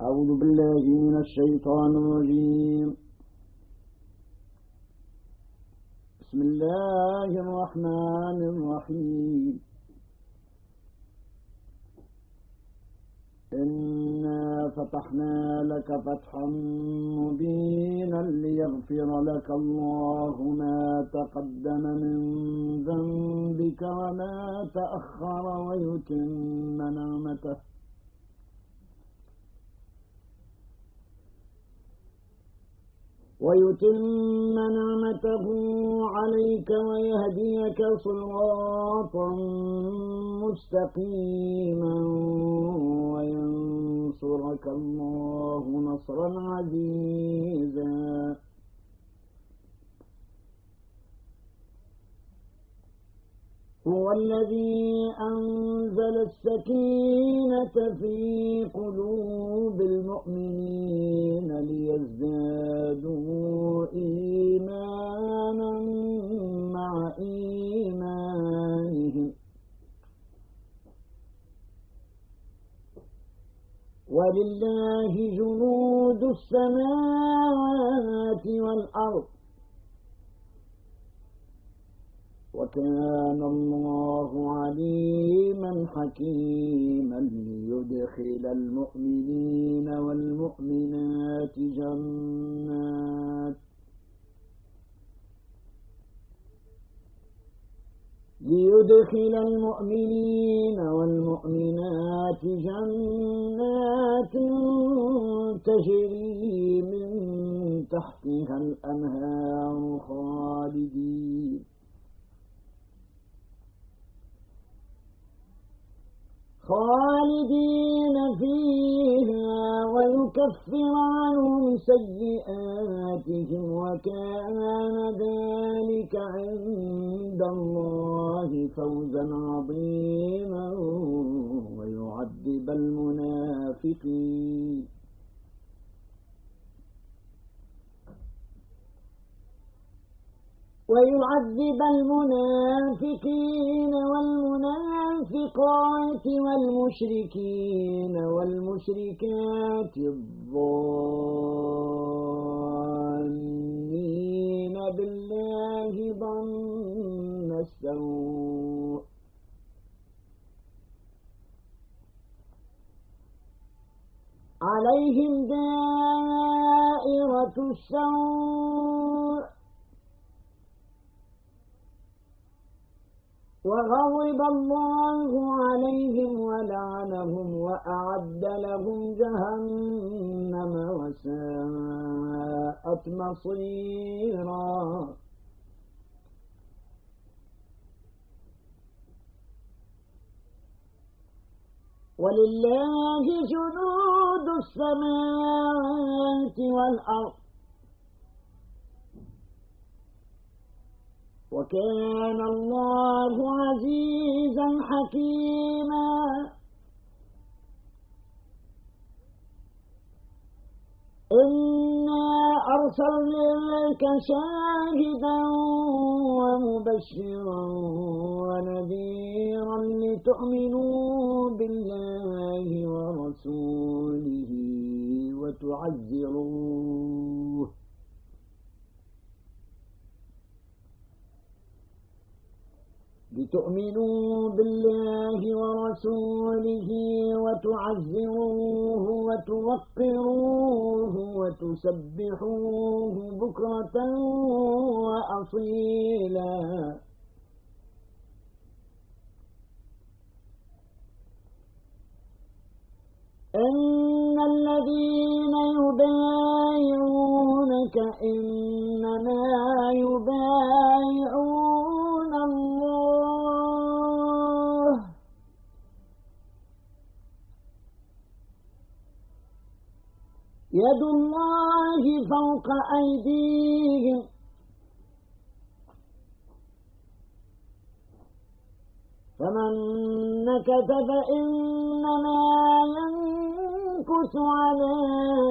أعوذ بالله من الشيطان الرجيم. بسم الله الرحمن الرحيم. إنا فتحنا لك فتحا مبينا ليغفر لك الله ما تقدم من ذنبك وما تأخر ويتم نعمته. ويتم نعمته عليك ويهديك صراطا مستقيما وينصرك الله نصرا عزيزا. هو الذي أنزل السكينة في قلوب المؤمنين ليزدادوا إيمانا مع إيمانهم. ولله جنود السماوات والأرض. وكان الله عليما حكيما ليدخل المؤمنين والمؤمنات جنات ليدخل المؤمنين والمؤمنات جنات تجري من تحتها الأنهار خالدين خالدين فيها ويكفر عنهم سيئاتهم وكان ذلك عند الله فوزا عظيما ويعذب المنافقين. ويعذب المنافقين والمنافقات والمشركين والمشركات الظانين بالله ظن السوء. عليهم دائرة السوء. وغضب الله عليهم ولعنهم وأعد لهم جهنم وساءت مصيرا. ولله جنود السماوات والأرض. وكان الله عزيزا حكيما. إنا أرسلناك شاهدا ومبشرا ونذيرا لتؤمنوا بالله ورسوله وتعزروه لتؤمنوا بالله ورسوله وتعزروه وتوقروه وتسبحوه بكرة وأصيلا. إن الذين يبايعونك إنما يبايعون يد الله فوق أيديهم. فمن نكث فإنما ينكث على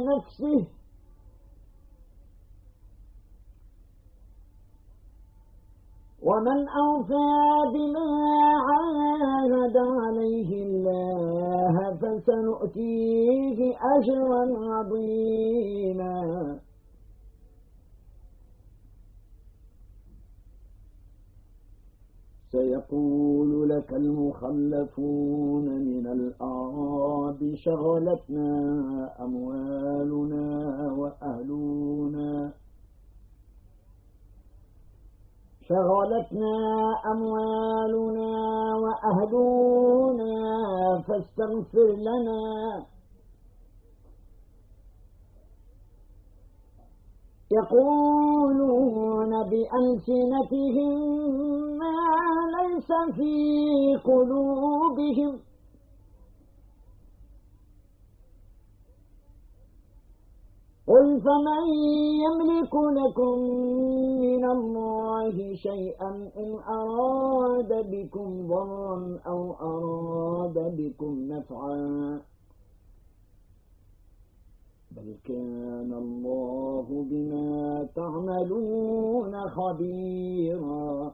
نفسه. ومن أوفى بما الله فسنؤتيه أجرا عظيما. سيقول لك المخلفون من الأعراب شغلتنا أموالنا وأهلنا. شغلتنا أموالنا وأهلنا. فاستغفر لنا. يقولون بألسنتهم ما ليس في قلوبهم. قل فمن يملك لكم من الله شيئا إن أراد بكم ضرا أو أراد بكم نفعا بل كان الله بما تعملون خبيرا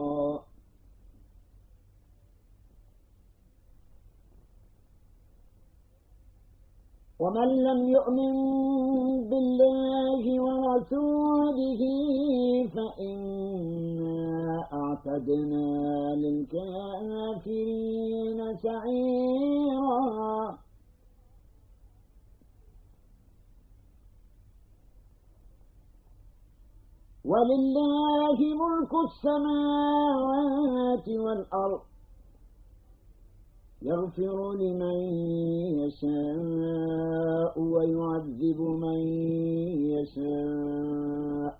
ومن لم يؤمن بالله ورسوله فإنا أعتدنا للكافرين سعيرا. ولله ملك السماوات والأرض. يغفر لمن يشاء ويعذب من يشاء.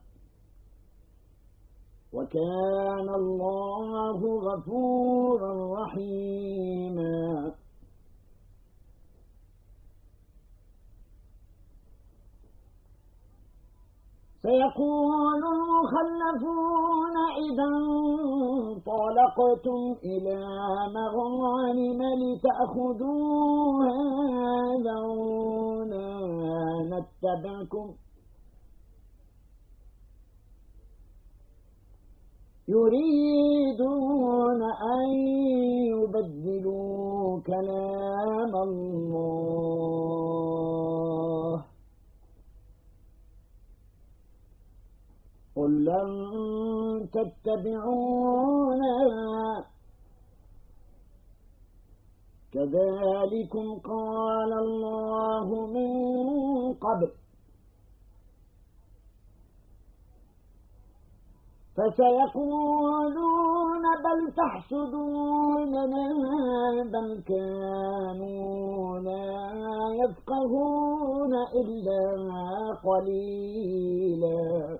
وكان الله غفورا رحيما. سيقول المخلفون إذا انطلقتم إلى مغانم لتأخذوها ذرونا نتبعكم. يريدون أن يبدلوا كلام الله. قل لن تتبعونا. كذلكم قال الله من قبل. فسيقولون بل تحسدوننا بل كانوا لا يفقهون إلا قليلا.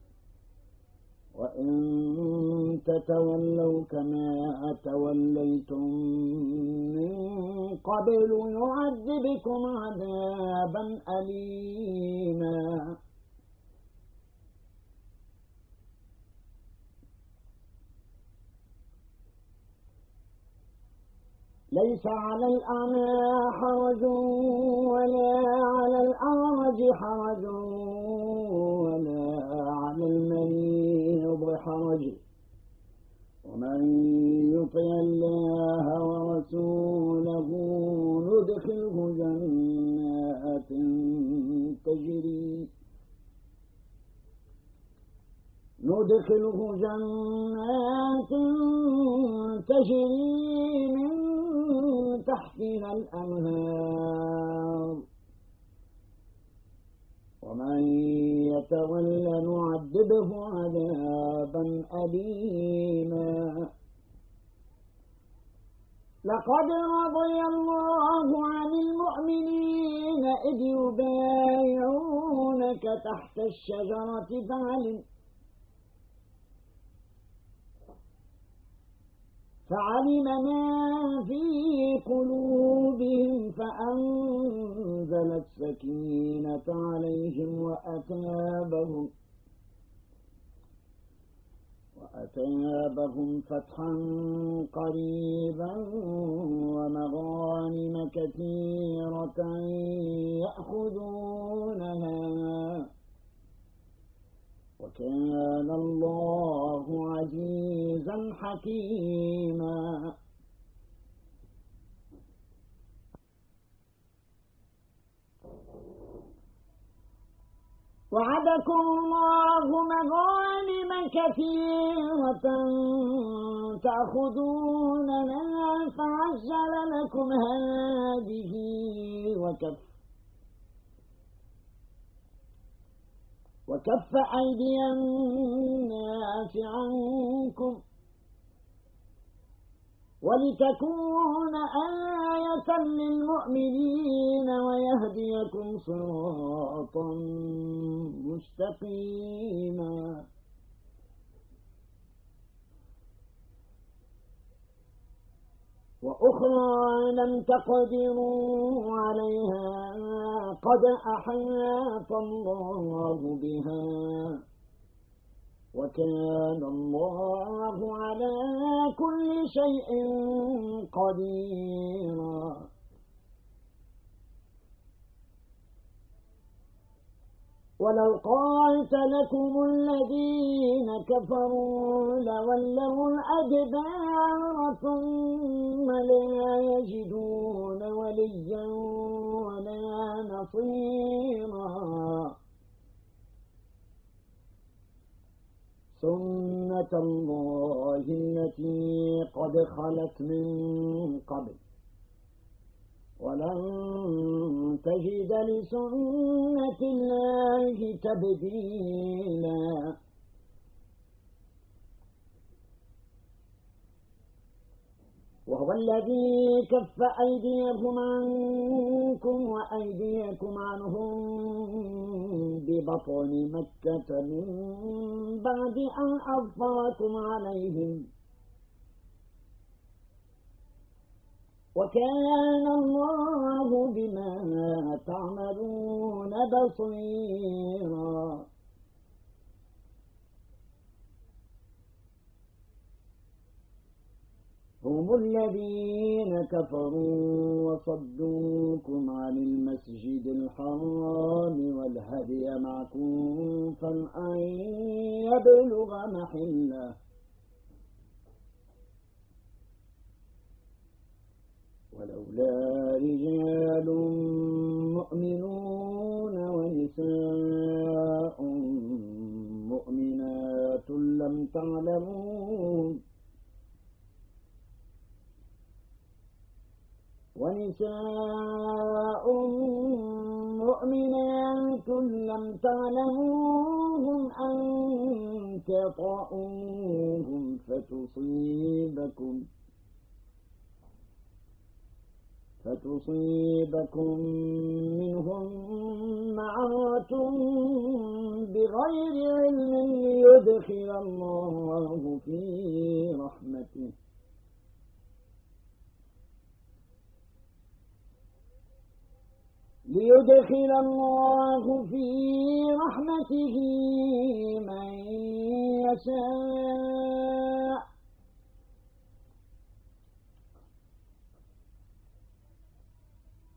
وإن تتولوا كما توليتم من قبل يعذبكم عذابا أليما. ليس على الأعمى حرج ولا على الأعرج حرج. حرج ومن يطع الله ورسوله ندخله جنات تجري ندخله جنات تجري من تحتها الأنهار. ومن يتول نعذبه عذابا أليما. لقد رضي الله عن المؤمنين إذ يبايعونك تحت الشجرة فعلم فعلم ما في قلوبهم فأنزل السكينة عليهم وأتابهم وأتابهم فتحا قريبا ومغانم كثيرة يأخذونها وكان الله عزيزا حكيما. وعدكم الله مغانم كثيرة تأخذونها فعجل لكم هذه وكف وكف أيدي الناس عنكم ولتكون آية للمؤمنين ويهديكم صراطا مستقيما. وأخرى لم تقدروا عليها قد أحاط الله بها وكان الله على كل شيء قديرا ولو قاتلكم الذين كفروا لولوا الأدبار ثم لا يجدون وليا ولا نصيرا. سنة الله التي قد خلت من قبل. ولن تجد لسنة الله تبديلا وهو الذي كف أيديكم عنكم وأيديكم عنهم ببطن مكة من بعد أن أظفركم عليهم وكان الله بما تعملون بصيرا. هم الذين كفروا وصدوكم عن المسجد الحرام والهدي معكوفا أن يبلغ محله. ولولا رجال مؤمنون ونساء مؤمنات لم تعلمون. ونساء مؤمنات لم تعلموهم أن تطعوهم فتصيبكم فتصيبكم منهم معرة بغير علم ليدخل الله في رحمته. ليدخل الله في رحمته من يشاء.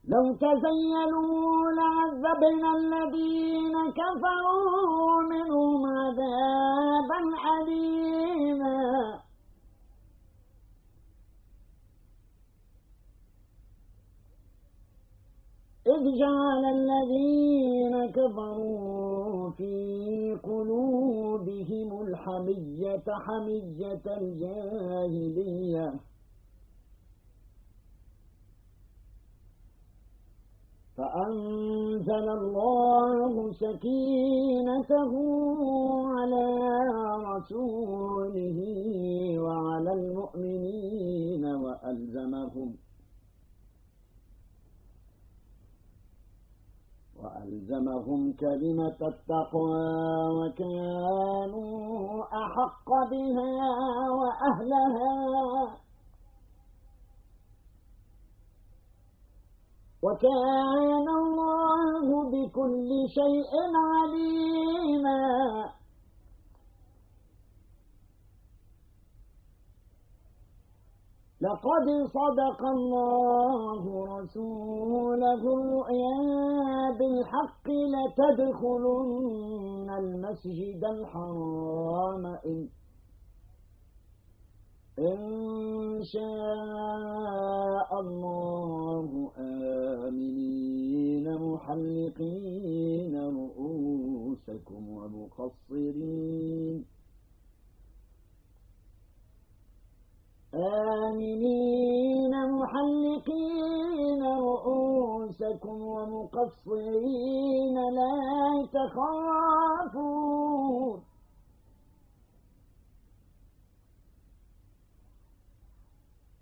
لو تزينوا لعذبنا الذين كفروا منهم عذابا أليما. إذ جعل الذين كفروا في قلوبهم الحمية حمية الجاهلية. فأنزل الله سكينته على رسوله وعلى المؤمنين وألزمهم وألزمهم كلمة التقوى وكانوا أحق بها وأهلها وكان الله بكل شيء عليما. لقد صدق الله رسوله الرؤيا بالحق لتدخلن المسجد الحرام. إن إن شاء الله آمنين محلقين رؤوسكم ومقصرين. آمنين محلقين رؤوسكم ومقصرين لا تخافون.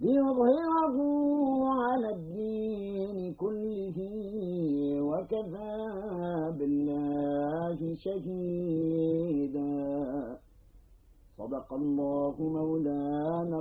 ليظهره على الدين كله وكفى بالله شهيدا. صدق الله مولانا